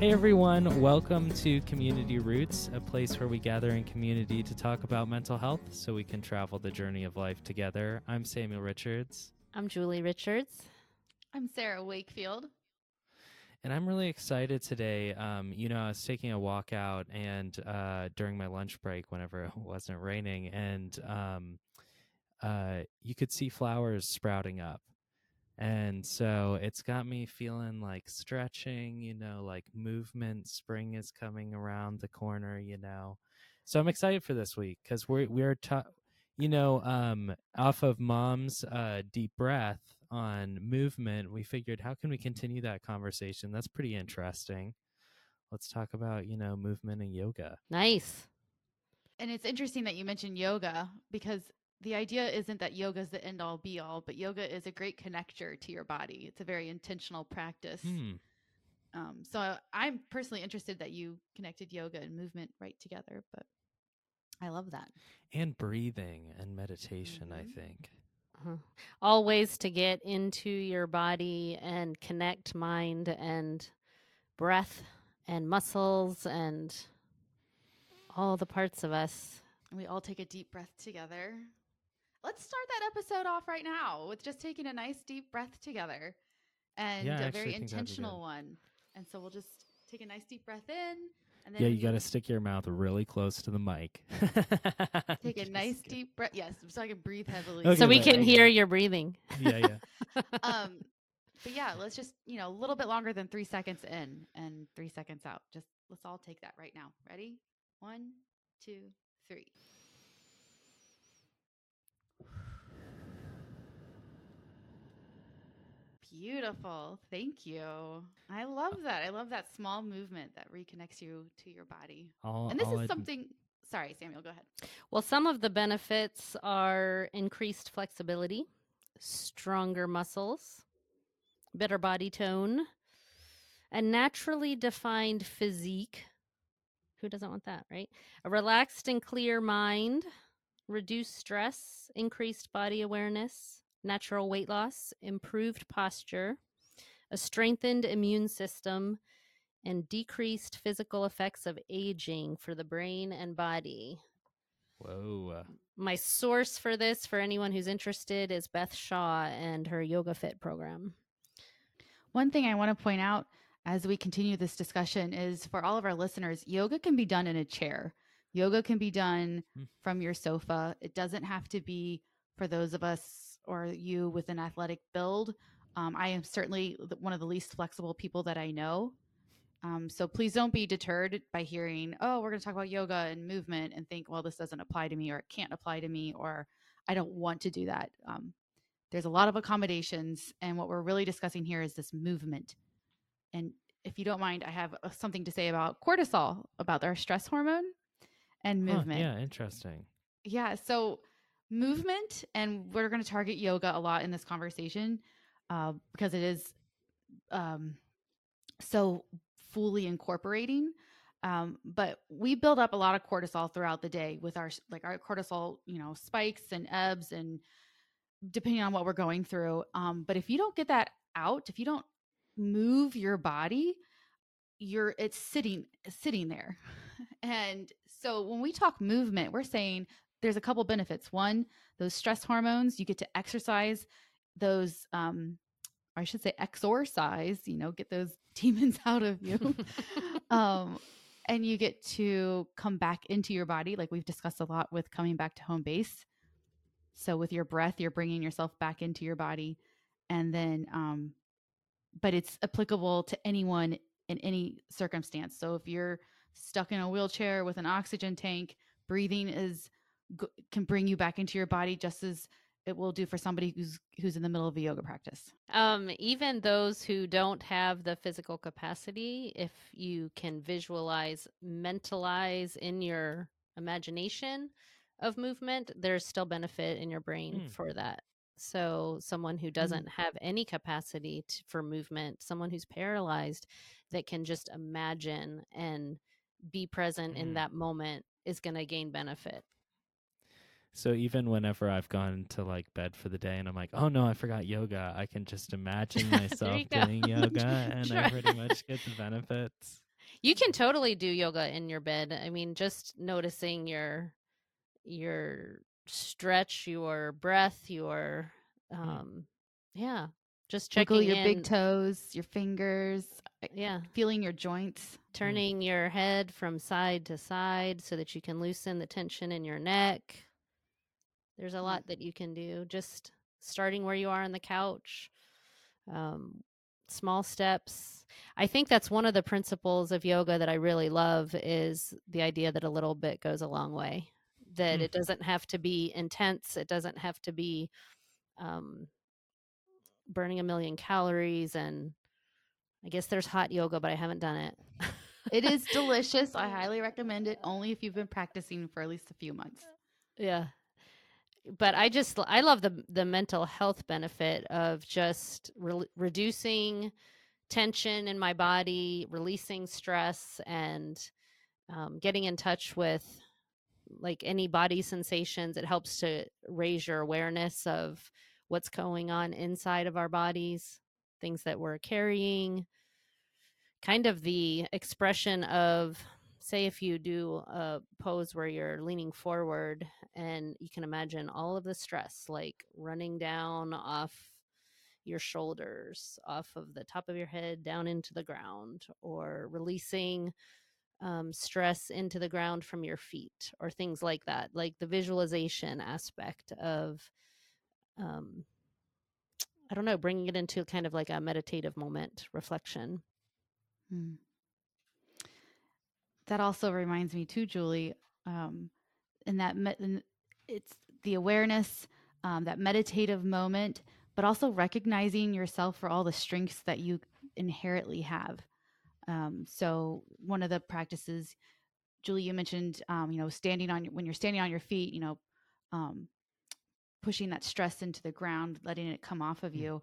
Hey everyone, welcome to Community Routes, a place where we gather in community to talk about mental health so we can travel the journey of life together. I'm Samuel Richards. I'm Julie Richards. I'm Sarah Wakefield. And I'm really excited today. Um, you know, I was taking a walk out and uh, during my lunch break, whenever it wasn't raining, and um, uh, you could see flowers sprouting up. And so it's got me feeling like stretching, you know, like movement. Spring is coming around the corner, you know. So I'm excited for this week because we're we're ta- you know, um, off of mom's uh, deep breath on movement, we figured how can we continue that conversation? That's pretty interesting. Let's talk about you know movement and yoga. Nice. And it's interesting that you mentioned yoga because the idea isn't that yoga is the end all be all, but yoga is a great connector to your body. It's a very intentional practice. Hmm. Um, so I'm personally interested that you connected yoga and movement right together, but I love that. And breathing and meditation, I Mhm. think. Uh-huh. All ways to get into your body and connect mind and breath and muscles and all the parts of us. We all take a deep breath together. Let's start that episode off right now with just taking a nice deep breath together and Yeah, I a actually very think that'd be intentional one. And so we'll just take a nice deep breath in and then Yeah, you got to stick your mouth really close to the mic. take a nice kidding. deep breath. Yes, so I can breathe heavily. Okay, so we can okay. hear your breathing. Yeah, yeah. um, but yeah, let's just you know a little bit longer than three seconds in and three seconds out. Just let's all take that right now. Ready? One, two, three. Beautiful. Thank you. I love uh, that. I love that small movement that reconnects you to your body. I'll- And this I'll is ad- something. Sorry, Samuel. Go ahead. Well, some of the benefits are increased flexibility, stronger muscles, better body tone, a naturally defined physique. Who doesn't want that, right? A relaxed and clear mind, reduced stress, increased body awareness, natural weight loss, improved posture, a strengthened immune system, and decreased physical effects of aging for the brain and body. Whoa. My source for this, for anyone who's interested, is Beth Shaw and her Yoga Fit program. One thing I want to point out as we continue this discussion is for all of our listeners, yoga can be done in a chair. Yoga can be done Hmm. from your sofa. It doesn't have to be for those of us or you with an athletic build. Um, I am certainly one of the least flexible people that I know. Um, so please don't be deterred by hearing, oh, we're going to talk about yoga and movement and think, well, this doesn't apply to me or it can't apply to me or I don't want to do that. Um, there's a lot of accommodations. And what we're really discussing here is this movement. And if you don't mind, I have uh, something to say about cortisol, about our stress hormone and Huh, movement. yeah, interesting. Yeah. So movement, and we're going to target yoga a lot in this conversation uh, because it is um, so fully incorporating. Um, but we build up a lot of cortisol throughout the day with our like our cortisol, you know, spikes and ebbs, and depending on what we're going through. Um, but if you don't get that out, if you don't move your body, you're it's sitting sitting there. And so when we talk movement, we're saying there's a couple benefits. One, those stress hormones, you get to exercise those um or I should say exorcise, you know, get those demons out of you. um and you get to come back into your body like we've discussed a lot with coming back to home base. So with your breath, you're bringing yourself back into your body and then um but it's applicable to anyone in any circumstance. So if you're stuck in a wheelchair with an oxygen tank, breathing is g- can bring you back into your body just as it will do for somebody who's who's in the middle of a yoga practice. Um, even those who don't have the physical capacity, if you can visualize, mentalize in your imagination of movement, there's still benefit in your brain Hmm. for that. So, someone who doesn't have any capacity t- for movement, someone who's paralyzed that can just imagine and be present in Mm. that moment is going to gain benefit. So even whenever I've gone to like bed for the day and I'm like, oh no, I forgot yoga, I can just imagine myself doing yoga and I pretty much get the benefits. You can totally do yoga in your bed. I mean, just noticing your your stretch, your breath, your um yeah, just checking Wiggle your in, big toes, your fingers, yeah, feeling your joints. turning your head from side to side so that you can loosen the tension in your neck. There's a Mm. lot that you can do just starting where you are on the couch. Um, small steps. I think that's one of the principles of yoga that I really love is the idea that a little bit goes a long way. That Mm. it doesn't have to be intense. It doesn't have to be um, burning a million calories. And I guess there's hot yoga, but I haven't done it. It is delicious. I highly recommend it only if you've been practicing for at least a few months. Yeah. But I just I love the the mental health benefit of just re- reducing tension in my body, releasing stress and um, getting in touch with like any body sensations. It helps to raise your awareness of what's going on inside of our bodies, things that we're carrying, kind of the expression of say if you do a pose where you're leaning forward and you can imagine all of the stress like running down off your shoulders off of the top of your head down into the ground or releasing um, stress into the ground from your feet or things like that like the visualization aspect of um, i don't know bringing it into kind of like a meditative moment reflection Hmm. That also reminds me too, Julie. Um, in that me- it's the awareness, um, that meditative moment, but also recognizing yourself for all the strengths that you inherently have. Um, so one of the practices, Julie, you mentioned, um, you know, standing on when you're standing on your feet, you know, um, pushing that stress into the ground, letting it come off of Mm. you.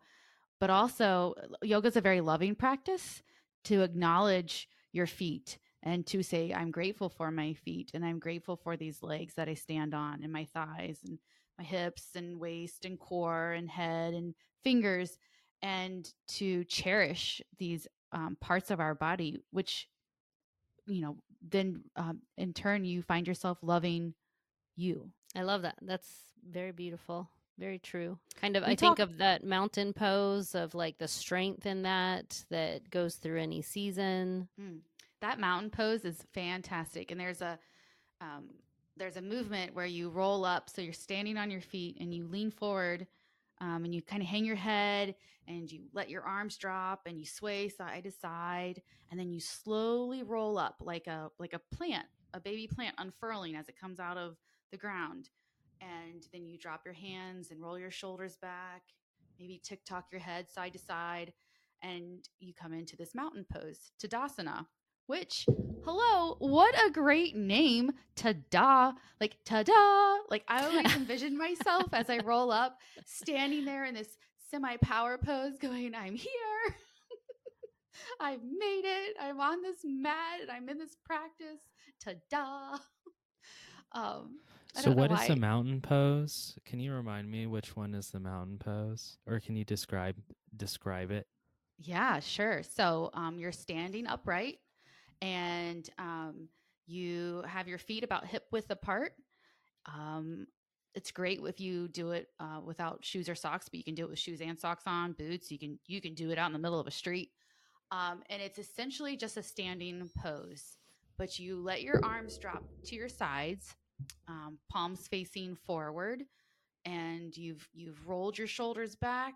But also, yoga is a very loving practice to acknowledge your feet and to say, I'm grateful for my feet and I'm grateful for these legs that I stand on and my thighs and my hips and waist and core and head and fingers and to cherish these um, parts of our body, which, you know, then um, in turn you find yourself loving you. I love that. That's very beautiful. Very true. Kind of, We I talk- think of that mountain pose of like the strength in that that goes through any season. That mountain pose is fantastic, and there's a um, there's a movement where you roll up, so you're standing on your feet and you lean forward, um, and you kind of hang your head and you let your arms drop and you sway side to side, and then you slowly roll up like a like a plant, a baby plant unfurling as it comes out of the ground, and then you drop your hands and roll your shoulders back, maybe tick tock your head side to side, and you come into this mountain pose, Tadasana which hello what a great name ta-da like ta-da like i always envision myself as i roll up standing there in this semi power pose going i'm here i've made it i'm on this mat and i'm in this practice tada um So what is the mountain pose? Can you remind me which one is the mountain pose, or can you describe describe it? Yeah, sure. So um, you're standing upright and um, you have your feet about hip width apart. Um, it's great if you do it uh, without shoes or socks, but you can do it with shoes and socks on, boots. You can you can do it out in the middle of a street, um, and it's essentially just a standing pose. But you let your arms drop to your sides, um, palms facing forward, and you've you've rolled your shoulders back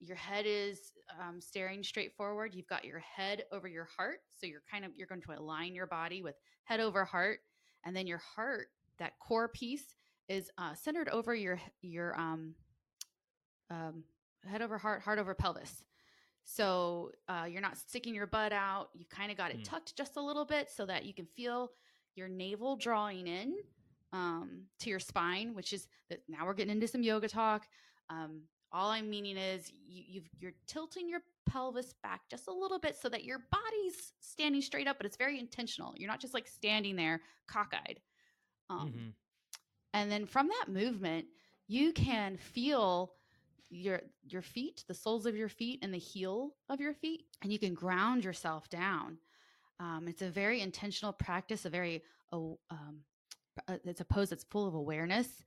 your head is um, staring straight forward you've got your head over your heart so you're kind of you're going to align your body with head over heart and then your heart that core piece is uh, centered over your your um, um, head over heart heart over pelvis so uh, you're not sticking your butt out you've kind of got it Mm. tucked just a little bit so that you can feel your navel drawing in um, to your spine which is that now we're getting into some yoga talk um, all I'm meaning is you, you've, you're tilting your pelvis back just a little bit so that your body's standing straight up, but it's very intentional. You're not just like standing there cockeyed. Um, Mhm. And then from that movement, you can feel your your feet, the soles of your feet, and the heel of your feet, and you can ground yourself down. Um, it's a very intentional practice, a very um, uh, it's a pose that's full of awareness,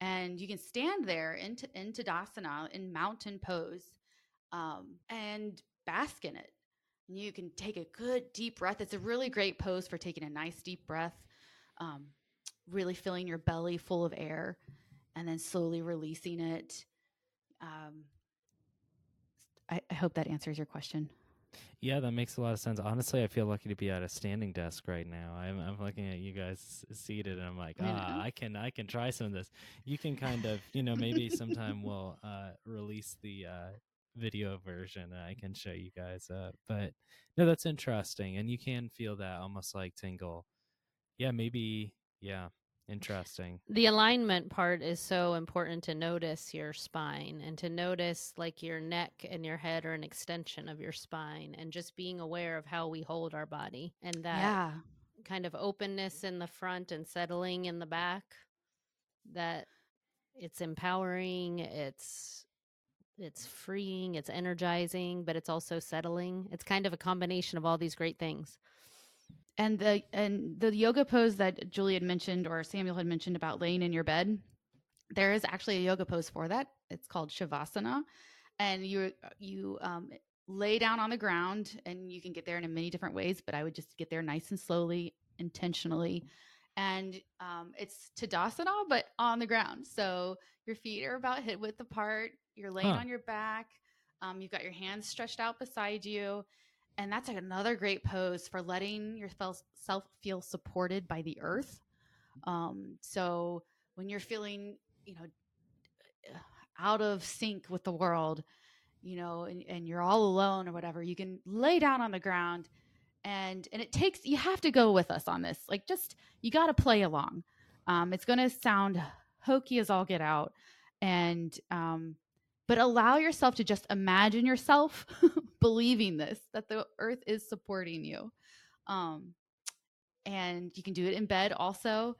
and you can stand there into in Tadasana in mountain pose, um, and bask in it. And you can take a good deep breath. It's a really great pose for taking a nice deep breath, um, really filling your belly full of air, and then slowly releasing it. Um, I, I hope that answers your question. Yeah, that makes a lot of sense. Honestly, I feel lucky to be at a standing desk right now. I'm, I'm looking at you guys seated, and I'm like, ah. I can I can try some of this. You can kind of, you know, maybe sometime we'll uh, release the uh, video version, and I can show you guys. Uh, but no, that's interesting, and you can feel that almost like tingle. Yeah, maybe. Yeah, interesting. The alignment part is so important to notice your spine and to notice like your neck and your head are an extension of your spine and just being aware of how we hold our body and that yeah. kind of openness in the front and settling in the back that it's empowering it's it's freeing it's energizing but it's also settling it's kind of a combination of all these great things and the and the yoga pose that Julie had mentioned or Samuel had mentioned about laying in your bed, there is actually a yoga pose for that. It's called shavasana, and you you um, lay down on the ground, and you can get there in many different ways. But I would just get there nice and slowly, intentionally, and um, it's tadasana, but on the ground. So your feet are about hip width apart. You're laying Huh. on your back. Um, you've got your hands stretched out beside you and that's like another great pose for letting yourself feel supported by the earth. Um, so when you're feeling you know out of sync with the world you know and, and you're all alone or whatever you can lay down on the ground and and it takes you have to go with us on this. Like just you got to play along. Um, it's going to sound hokey as all get out and um, but allow yourself to just imagine yourself believing this that the earth is supporting you um and you can do it in bed also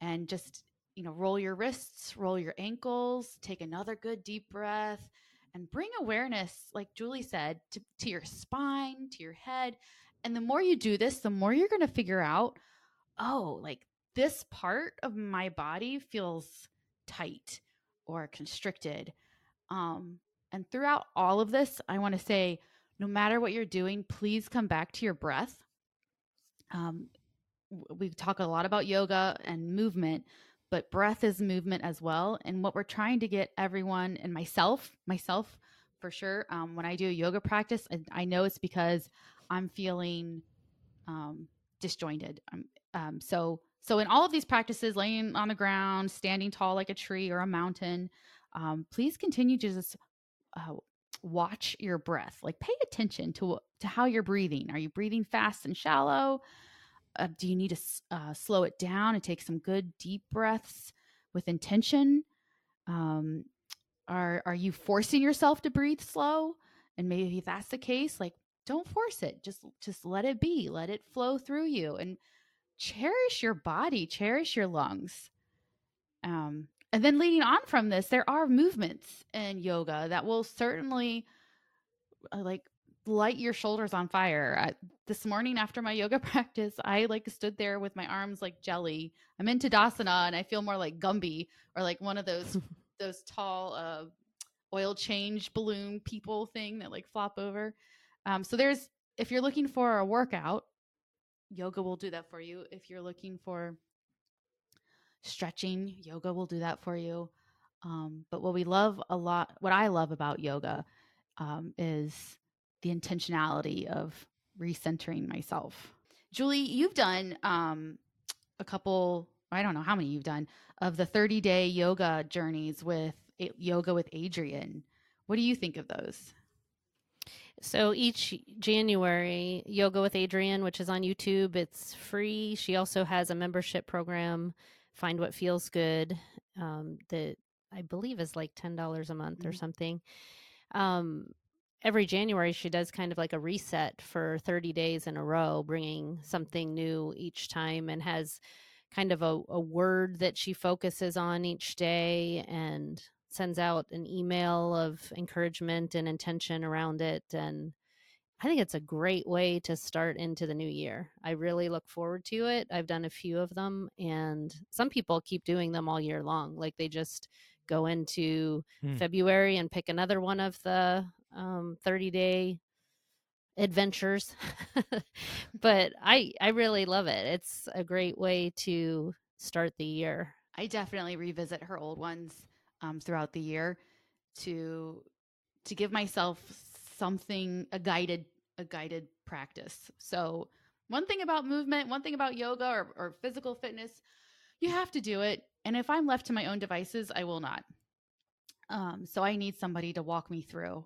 and just you know roll your wrists roll your ankles take another good deep breath and bring awareness like julie said to, to your spine to your head and the more you do this the more you're going to figure out oh like this part of my body feels tight or constricted. Um, and throughout all of this, I want to say no matter what you're doing, please come back to your breath. Um, we talk a lot about yoga and movement, but breath is movement as well. And what we're trying to get everyone and myself, myself for sure, um, when I do a yoga practice, and I know it's because I'm feeling um, disjointed. Um, so, so in all of these practices, laying on the ground, standing tall like a tree or a mountain, um, please continue to just uh, watch your breath like pay attention to to how you're breathing. Are you breathing fast and shallow? Uh, do you need to uh, slow it down and take some good deep breaths with intention? Um, are are you forcing yourself to breathe slow? And maybe if that's the case like don't force it. Just just let it be. Let it flow through you and cherish your body. Cherish your lungs. Um, and then leading on from this, there are movements in yoga that will certainly uh, like light your shoulders on fire. I, this morning after my yoga practice, I like stood there with my arms like jelly. I'm in Tadasana and I feel more like Gumby or like one of those those tall uh, oil change balloon people thing that like flop over. Um, so there's if you're looking for a workout, yoga will do that for you. If you're looking for stretching yoga will do that for you. Um, but what we love a lot what i love about yoga um, is the intentionality of recentering myself. Julie you've done um, a couple i don't know how many you've done of the 30 day yoga journeys with yoga with Adriene. What do you think of those? So each January, Yoga with Adriene, which is on YouTube, it's free. She also has a membership program, Find What Feels Good, um, that I believe is like $10 a month or Mhm. something. Um, every January, she does kind of like a reset for 30 days in a row, bringing something new each time and has kind of a, a word that she focuses on each day and sends out an email of encouragement and intention around it and I think it's a great way to start into the new year. I really look forward to it. I've done a few of them, and some people keep doing them all year long. Like they just go into Hmm. February and pick another one of the um, 30 day adventures. but I I really love it. It's a great way to start the year. I definitely revisit her old ones um, throughout the year to to give myself something a guided a guided practice. So one thing about movement, one thing about yoga or, or physical fitness, you have to do it. And if I'm left to my own devices, I will not. Um, so I need somebody to walk me through.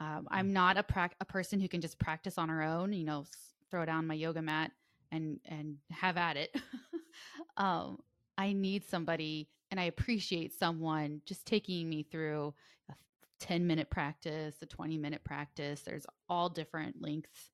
Um, I'm not a prac- a person who can just practice on her own. You know, throw down my yoga mat and and have at it. um, I need somebody, and I appreciate someone just taking me through a 10 minute practice, the 20 minute practice. There's all different lengths.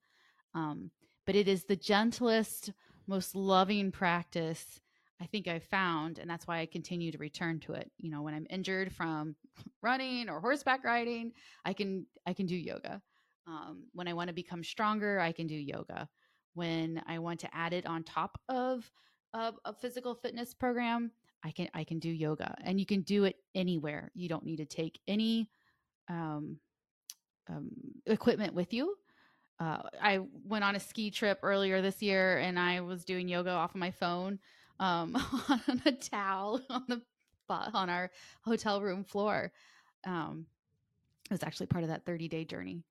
Um, but it is the gentlest, most loving practice I think I've found. And that's why I continue to return to it. You know, when I'm injured from running or horseback riding, I can, I can do yoga. Um, when I want to become stronger, I can do yoga. When I want to add it on top of a, a physical fitness program, I can I can do yoga, and you can do it anywhere. You don't need to take any um, um, equipment with you. Uh, I went on a ski trip earlier this year, and I was doing yoga off of my phone um, on a towel on the on our hotel room floor. Um, it was actually part of that 30 day journey.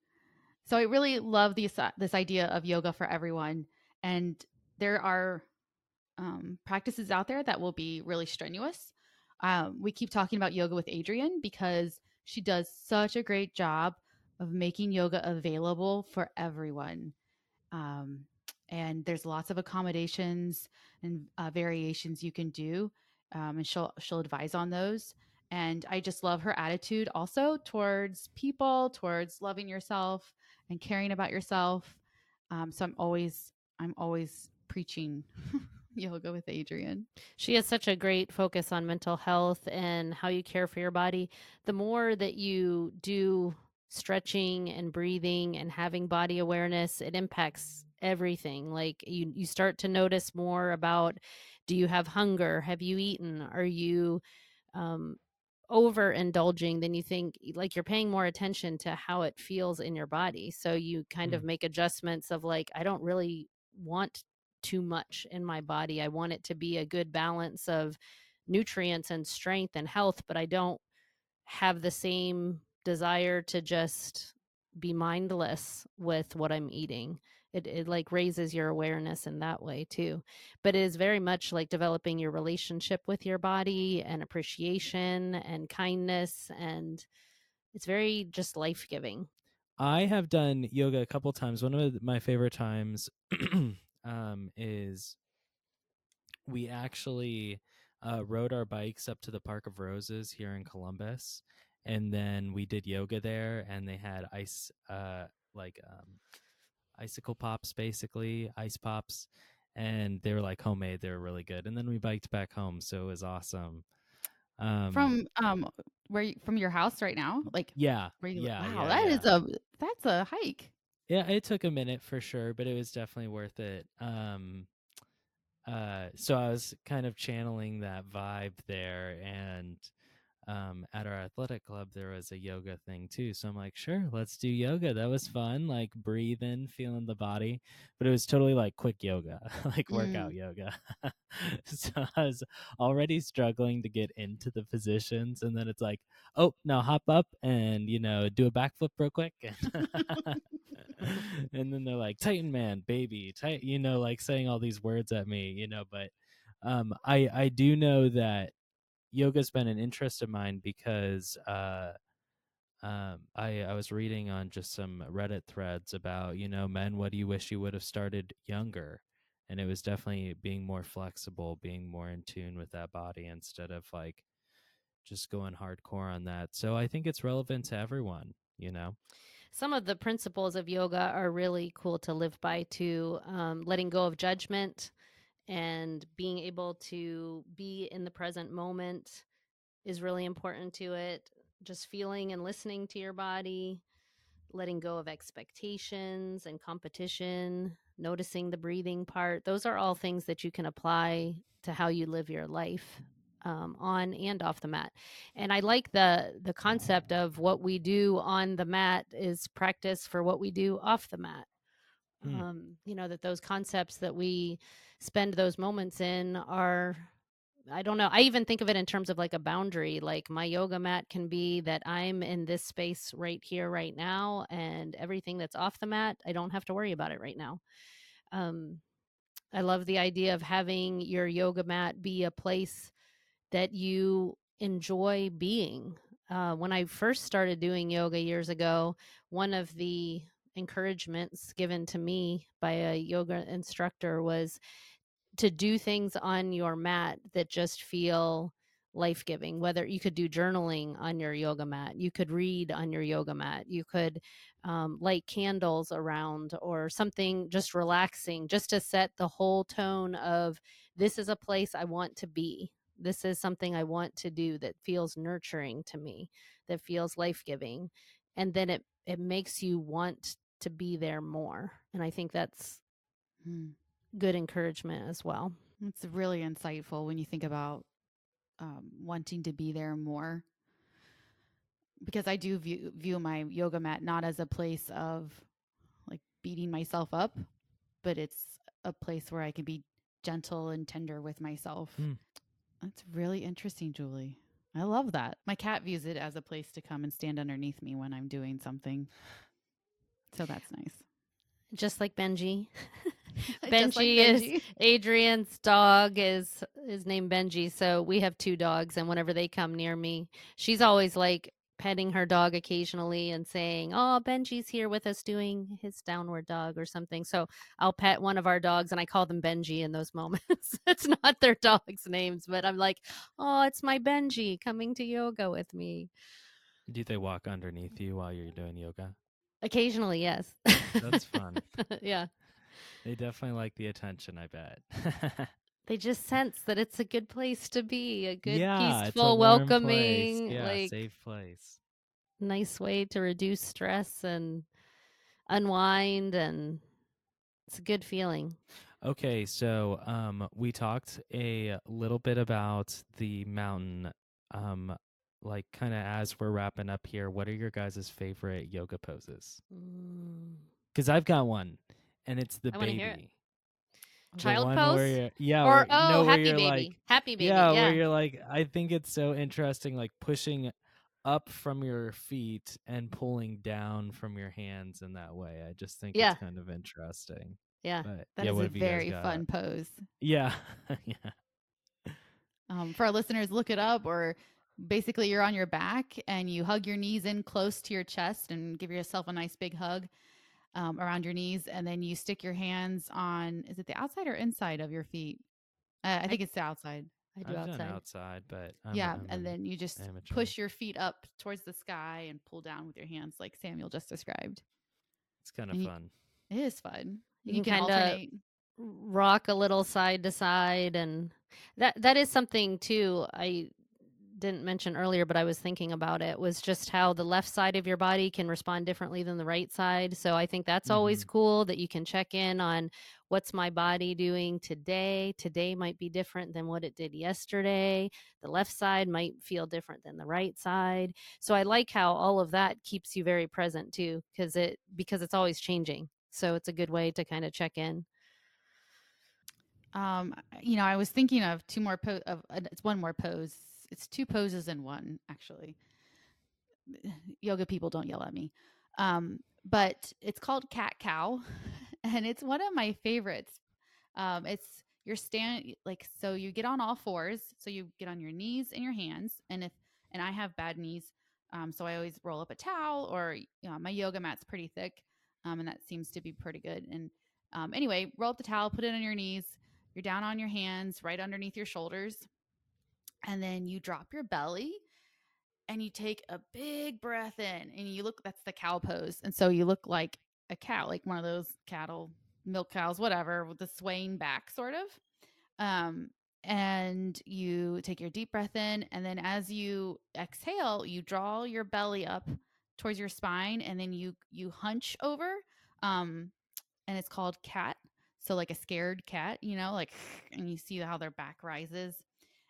So I really love this this idea of yoga for everyone, and there are um, practices out there that will be really strenuous. Um, we keep talking about yoga with Adriene because she does such a great job of making yoga available for everyone. Um, and there's lots of accommodations and uh, variations you can do, um, and she'll she'll advise on those. And I just love her attitude also towards people, towards loving yourself and caring about yourself. Um, so I'm always I'm always preaching yoga with Adriene. She has such a great focus on mental health and how you care for your body. The more that you do stretching and breathing and having body awareness, it impacts everything. Like you you start to notice more about do you have hunger? Have you eaten? Are you um overindulging then you think like you're paying more attention to how it feels in your body so you kind of make adjustments of like i don't really want too much in my body. I want it to be a good balance of nutrients and strength and health but i don't have the same desire to just be mindless with what i'm eating. It, it like raises your awareness in that way too. But it is very much like developing your relationship with your body and appreciation and kindness and it's very just life-giving. I have done yoga a couple times. One of my favorite times um, is we actually uh, rode our bikes up to the Park of Roses here in Columbus, and then we did yoga there. And they had ice, uh, like um, icicle pops, basically ice pops, and they were like homemade. They were really good. And then we biked back home, so it was awesome. Um, from um where you, from your house right now like yeah, you yeah, wow yeah, that is yeah. a that's a hike Yeah, it took a minute for sure, but it was definitely worth it. Um uh so I was kind of channeling that vibe there and um at our athletic club there was a yoga thing too. So I'm like, sure, let's do yoga. That was fun, like breathing, feeling the body. But it was totally like quick yoga, like workout yoga. so I was already struggling to get into the positions and then it's like, oh, now hop up and you know, do a backflip real quick. and then they're like titan man baby tight you know like saying all these words at me you know but um i i do know that yoga's been an interest of mine because uh um i i was reading on just some reddit threads about you know men what do you wish you would have started younger? and it was definitely being more flexible being more in tune with that body instead of like just going hardcore on that. So i think it's relevant to everyone you know? Some of the principles of yoga are really cool to live by too um, letting go of judgment and being able to be in the present moment is really important to it just feeling and listening to your body letting go of expectations and competition, noticing the breathing part. Those are all things that you can apply to how you live your life um, on and off the mat. And I like the the concept of what we do on the mat is practice for what we do off the mat. Hmm. Um, you know that those concepts that we spend those moments in are I don't know. I even think of it in terms of like a boundary. Like my yoga mat can be that I'm in this space right here, right now, and everything that's off the mat, I don't have to worry about it right now. Um, I love the idea of having your yoga mat be a place that you enjoy being. Uh, when I first started doing yoga years ago, one of the encouragements given to me by a yoga instructor was to do things on your mat that just feel life giving. Whether you could do journaling on your yoga mat, you could read on your yoga mat, you could um, light candles around or something just relaxing, just to set the whole tone of this is a place I want to be. This is something I want to do that feels nurturing to me, that feels life giving. And then it, it makes you want to be there more. And I think that's Hmm. good encouragement as well. It's really insightful when you think about um, wanting to be there more. Because I do view view my yoga mat not as a place of like beating myself up, but it's a place where I can be gentle and tender with myself. Hmm. That's really interesting, Julie. I love that. My cat views it as a place to come and stand underneath me when I'm doing something. So that's nice. Just like Benji. Just like Benji is Adriene's dog is is named Benji, so we have two dogs and whenever they come near me, she's always like petting her dog occasionally and saying, "Oh, Benji's here with us doing his downward dog or something." So, I'll pet one of our dogs and I call them Benji in those moments. it's not their dogs' names, but I'm like, "Oh, it's my Benji coming to yoga with me." Do they walk underneath you while you're doing yoga? Occasionally, yes. That's fun. yeah. They definitely like the attention, I bet. they just sense that it's a good place to be, a good, yeah, it's a peaceful, welcoming. Yeah, like safe place. nice way to reduce stress and unwind, and it's a good feeling. Okay, so um, we talked a little bit about the mountain. Um, like kind of as we're wrapping up here, what are your guys' favorite yoga poses? Because I've got one, and it's the I baby. hear it. The Child pose? yeah, or oh, no, happy baby, like, happy baby, yeah, yeah. where you're like, I think it's so interesting, like pushing up from your feet and pulling down from your hands in that way. I just think Yeah. it's kind of interesting. yeah. But That yeah, is a have you guys very fun pose. Yeah, yeah. Um, for our listeners, look it up. Or basically, you're on your back and you hug your knees in close to your chest and give yourself a nice big hug um, around your knees, and then you stick your hands on. Is it the outside or inside of your feet? Uh, I think it's the outside. I do I've outside. outside, but I'm, yeah, I'm and an then you just amateur. push your feet up towards the sky and pull down with your hands, like Samuel just described. It's kind of and you- fun. It is fun. You can kinda- rock a little side to side and that that is something too i didn't mention earlier but i was thinking about it was just how the left side of your body can respond differently than the right side. So i think that's always cool that you can check in on what's my body doing today? Today might be different than what it did yesterday. The left side might feel different than the right side. So i like how all of that keeps you very present too because it because it's always changing. So it's a good way to kind of check in. Um, you know, I was thinking of two more po- of uh, it's one more pose. It's two poses in one, actually. Yoga people don't yell at me. Um, but it's called cat cow, and it's one of my favorites. Um, it's you're stand like so you get on all fours, so you get on your knees and your hands, and if and I have bad knees, um, so I always roll up a towel or you know, my yoga mat's pretty thick, um, and that seems to be pretty good. And um, anyway, roll up the towel, put it on your knees. You're down on your hands, right underneath your shoulders. And then you drop your belly and you take a big breath in and you look, that's the cow pose. And so you look like a cow, like one of those cattle, milk cows, whatever, with the swaying back sort of. Um, and you take your deep breath in. And then as you exhale, you draw your belly up towards your spine and then you you hunch over um and it's called cat so like a scared cat you know like and you see how their back rises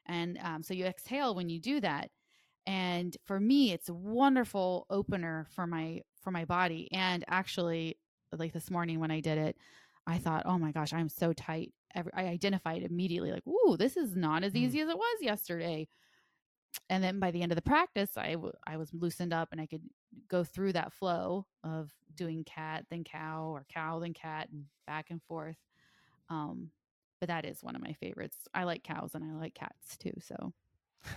and um, so you exhale when you do that. And for me it's a wonderful opener for my for my body. And actually like this morning when i did it i thought oh my gosh i'm so tight. Every, i identified immediately like ooh this is not as Mm. easy as it was yesterday. And then by the end of the practice I, w- I was loosened up and i could go through that flow of doing cat then cow or cow then cat and back and forth. Um but that is one of my favorites i like cows and i like cats too so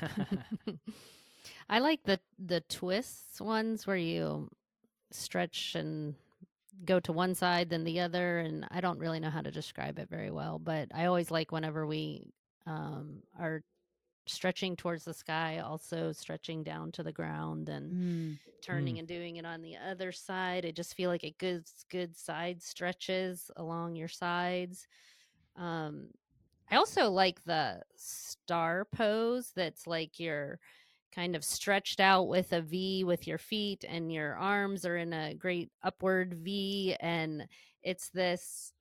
I like the the twists ones where you stretch and go to one side then the other and I don't really know how to describe it very well, but I always like whenever we um are stretching towards the sky, also stretching down to the ground and Mm. turning and doing it on the other side. I just feel like it gives good side stretches along your sides. Um, I also like the star pose that's like you're kind of stretched out with a V with your feet and your arms are in a great upward V. And it's this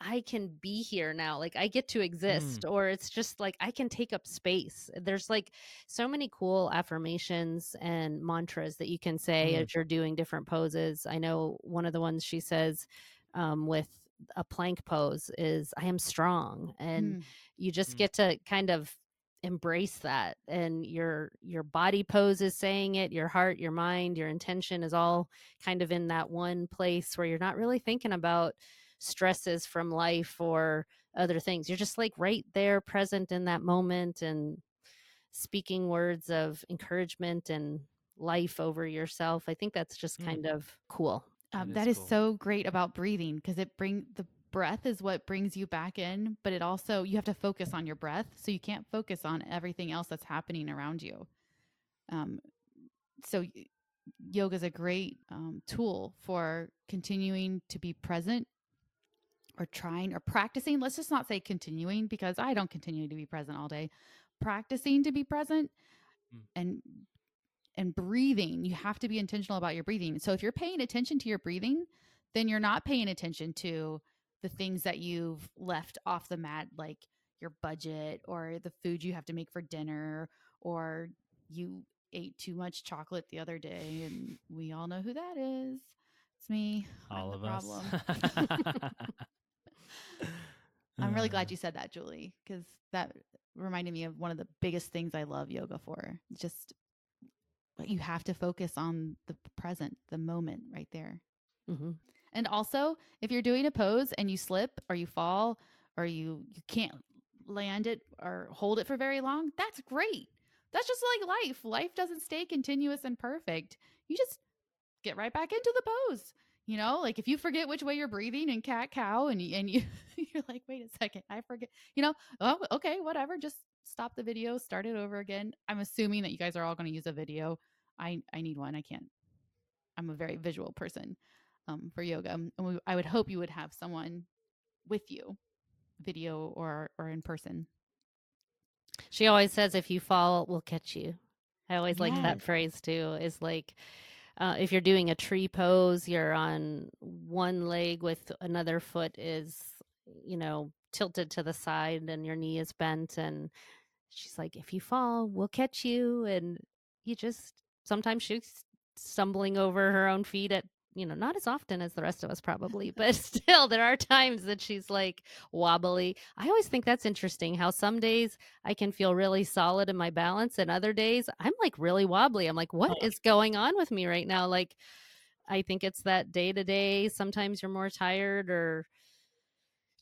I can be here now. Like I get to exist, or it's just like I can take up space. There's like so many cool affirmations and mantras that you can say Mm. as you're doing different poses. I know one of the ones she says um, with a plank pose is I am strong. And Mm. you just Mm. get to kind of embrace that and your your body pose is saying it your heart your mind your intention is all kind of in that one place where you're not really thinking about stresses from life or other things you're just like right there present in that moment and speaking words of encouragement and life over yourself i think that's just Mm. kind of cool Um, That is cool. so great about breathing because it bring the breath is what brings you back in, but it also you have to focus on your breath, so you can't focus on everything else that's happening around you. Um, so yoga is a great um, tool for continuing to be present or trying or practicing. Let's just not say continuing because I don't continue to be present all day. Practicing to be present Mm. and and breathing. You have to be intentional about your breathing. So if you're paying attention to your breathing, then you're not paying attention to the things that you've left off the mat, like your budget or the food you have to make for dinner, or you ate too much chocolate the other day. And we all know who that is. It's me. I'm All the of us. I'm really Uh, glad you said that, Julie, because that reminded me of one of the biggest things I love yoga for. Just you have to focus on the present, the moment right there. hmm And also, if you're doing a pose and you slip or you fall or you you can't land it or hold it for very long, that's great. That's just like life. Life doesn't stay continuous and perfect. You just get right back into the pose. You know, like if you forget which way you're breathing in cat cow and you, and you you're like, "Wait a second, I forget." You know, oh, okay, whatever. Just stop the video, start it over again. I'm assuming that you guys are all going to use a video. I I need one. I can't. I'm a very visual person um, for yoga. Um, And we, I would hope you would have someone with you, video or or in person. She always says, "If you fall, we'll catch you." I always like that phrase too. Is like, uh, if you're doing a tree pose, you're on one leg with another foot is, you know, tilted to the side, and your knee is bent. And she's like, "If you fall, we'll catch you." And you just sometimes she's stumbling over her own feet at you know not as often as the rest of us probably but still there are times that she's like wobbly i always think that's interesting how some days I can feel really solid in my balance. And other days, I'm like really wobbly. I'm like, what is going on with me right now? Like, I think it's that day to day. Sometimes you're more tired or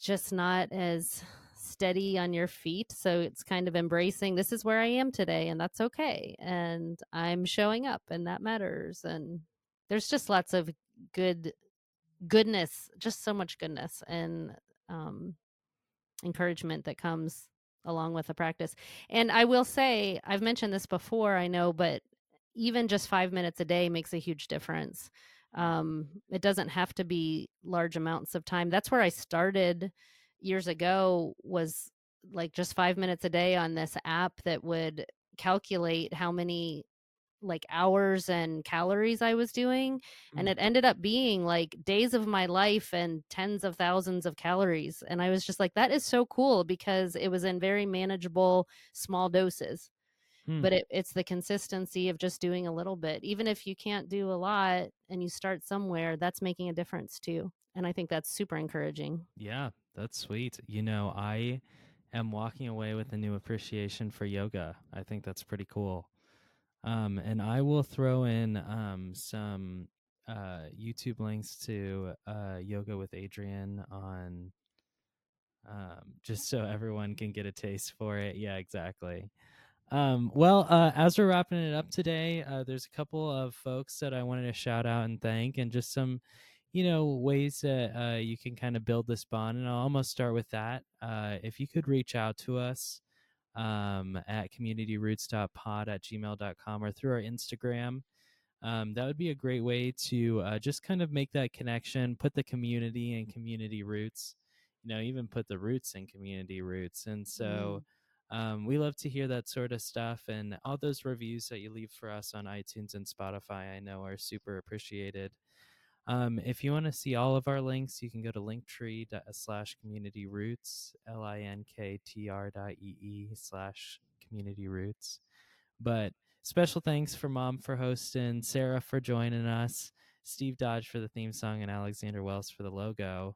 just not as steady on your feet. So it's kind of embracing this is where I am today, and that's okay. And I'm showing up, and that matters. And there's just lots of good goodness, just so much goodness and um, encouragement that comes along with the practice. And I will say, I've mentioned this before, I know, but even just five minutes a day makes a huge difference. Um, it doesn't have to be large amounts of time. That's where I started years ago, was like just five minutes a day on this app that would calculate how many like hours and calories I was doing. And Mm. it ended up being like days of my life and tens of thousands of calories. And I was just like, that is so cool because it was in very manageable small doses. Hmm. But it, it's the consistency of just doing a little bit. Even if you can't do a lot and you start somewhere, that's making a difference too. And I think that's super encouraging. Yeah, that's sweet. You know, I am walking away with a new appreciation for yoga. I think that's pretty cool. Um, and I will throw in um, some uh, YouTube links to uh, Yoga with Adriene on um, just so everyone can get a taste for it. Yeah, exactly. Um, well, uh, as we're wrapping it up today, uh, there's a couple of folks that I wanted to shout out and thank, and just some, you know, ways that uh, you can kind of build this bond. And I'll almost start with that. Uh, if you could reach out to us um, at communityroutes.pod at gmail.com or through our Instagram, um, that would be a great way to uh, just kind of make that connection, put the community and Community Routes, you know, even put the roots in Community Routes. And so um, we love to hear that sort of stuff. And all those reviews that you leave for us on iTunes and Spotify, I know are super appreciated. Um, if you want to see all of our links, you can go to linktree slash Community Routes, L I N K T R dot E E slash Community Routes. But special thanks for mom for hosting, Sarah for joining us, Steve Dodge for the theme song, and Alexander Wells for the logo.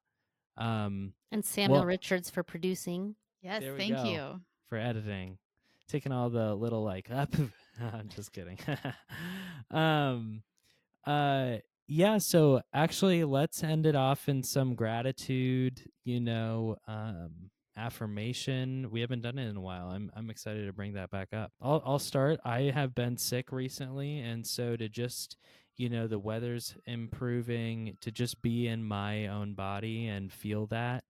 Um, And Samuel Well- Richards for producing. Yes, thank go. you. For editing, taking all the little like up. I'm just kidding. um, uh, yeah. So actually, let's end it off in some gratitude. You know, um, affirmation. We haven't done it in a while. I'm I'm excited to bring that back up. I'll I'll start. I have been sick recently, and so to just you know the weather's improving to just be in my own body and feel that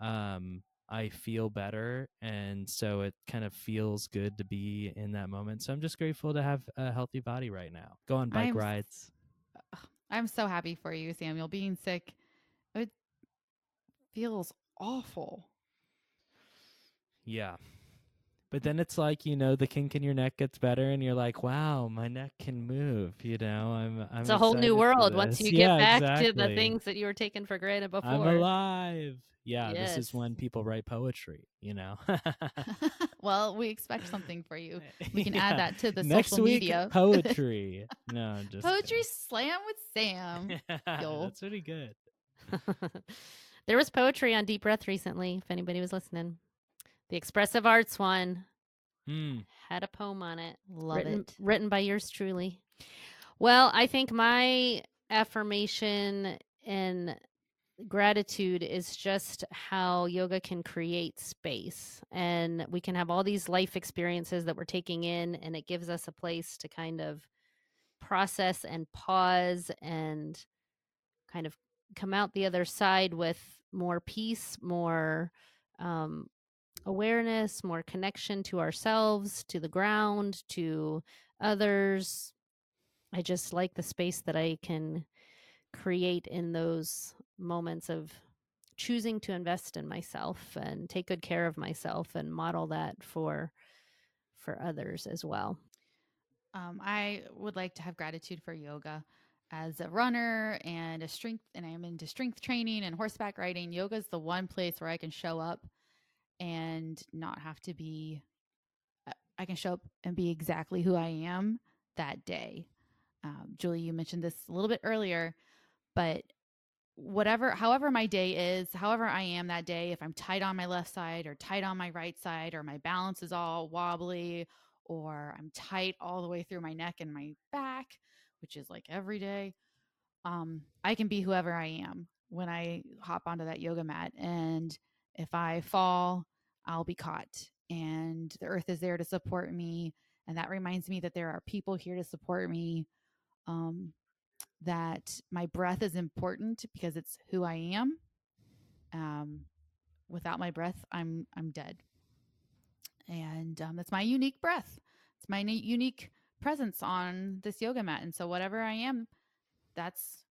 um I feel better and so it kind of feels good to be in that moment. So I'm just grateful to have a healthy body right now. Go on bike I'm rides. I'm so happy for you, Samuel. Being sick, it feels awful. Yeah. But then it's like, you know, the kink in your neck gets better and you're like, wow, my neck can move, you know. I'm I'm It's a whole new world once you get Yeah, back to the things that you were taking for granted before. I'm alive. Yeah, this is when people write poetry, you know. well, we expect something for you. We can Yeah. add that to the Next social week, media. poetry. no, I'm just Poetry kidding. slam with Sam. yo. That's pretty good. there was poetry on Deep Breath recently, if anybody was listening. The Expressive Arts one Hmm. had a poem on it. Love written, it. Written by yours truly. Well, I think my affirmation and gratitude is just how yoga can create space. And we can have all these life experiences that we're taking in, and it gives us a place to kind of process and pause and kind of come out the other side with more peace, more um, awareness, more connection to ourselves, to the ground, to others. I just like the space that I can create in those moments of choosing to invest in myself and take good care of myself and model that for for others as well. Um, I would like to have gratitude for yoga. As a runner and a strength, and I'm into strength training and horseback riding, yoga is the one place where I can show up and not have to be, I- I can show up and be exactly who I am that day. Um, Julie, you mentioned this a little bit earlier, but whatever, however my day is, however I am that day, if I'm tight on my left side or tight on my right side, or my balance is all wobbly, or I'm tight all the way through my neck and my back, which is like every day, um, I can be whoever I am when I hop onto that yoga mat. And if I fall, I'll be caught. And the earth is there to support me. And that reminds me that there are people here to support me. Um, that my breath is important because it's who I am. Um, without my breath, I'm I'm dead. And um, that's my unique breath. It's my unique presence on this yoga mat. And so whatever I am, that's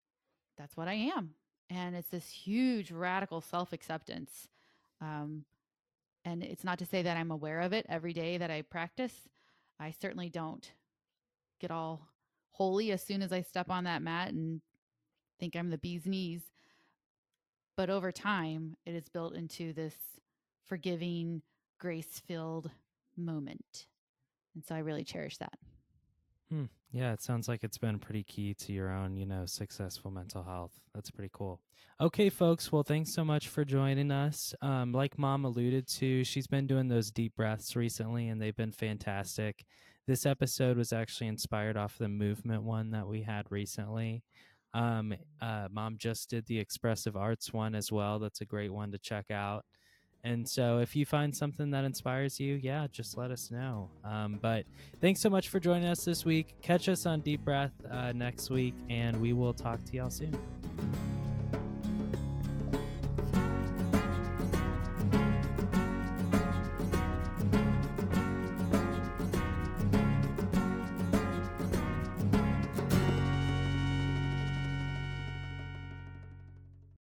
that's what I am. And it's this huge radical self acceptance. Um, and it's not to say that I'm aware of it every day that I practice. I certainly don't get all holy as soon as I step on that mat and think I'm the bee's knees. But over time, it is built into this forgiving, grace filled moment. And so I really cherish that. Hmm. Yeah, it sounds like it's been pretty key to your own, you know, successful mental health. That's pretty cool. Okay, folks. Well, thanks so much for joining us. Um, like Mom alluded to, she's been doing those deep breaths recently, and they've been fantastic. This episode was actually inspired off the movement one that we had recently. Um, uh, Mom just did the expressive arts one as well. That's a great one to check out. And so if you find something that inspires you, yeah, just let us know. Um, but thanks so much for joining us this week. Catch us on Deep Breath uh, next week, and we will talk to y'all soon.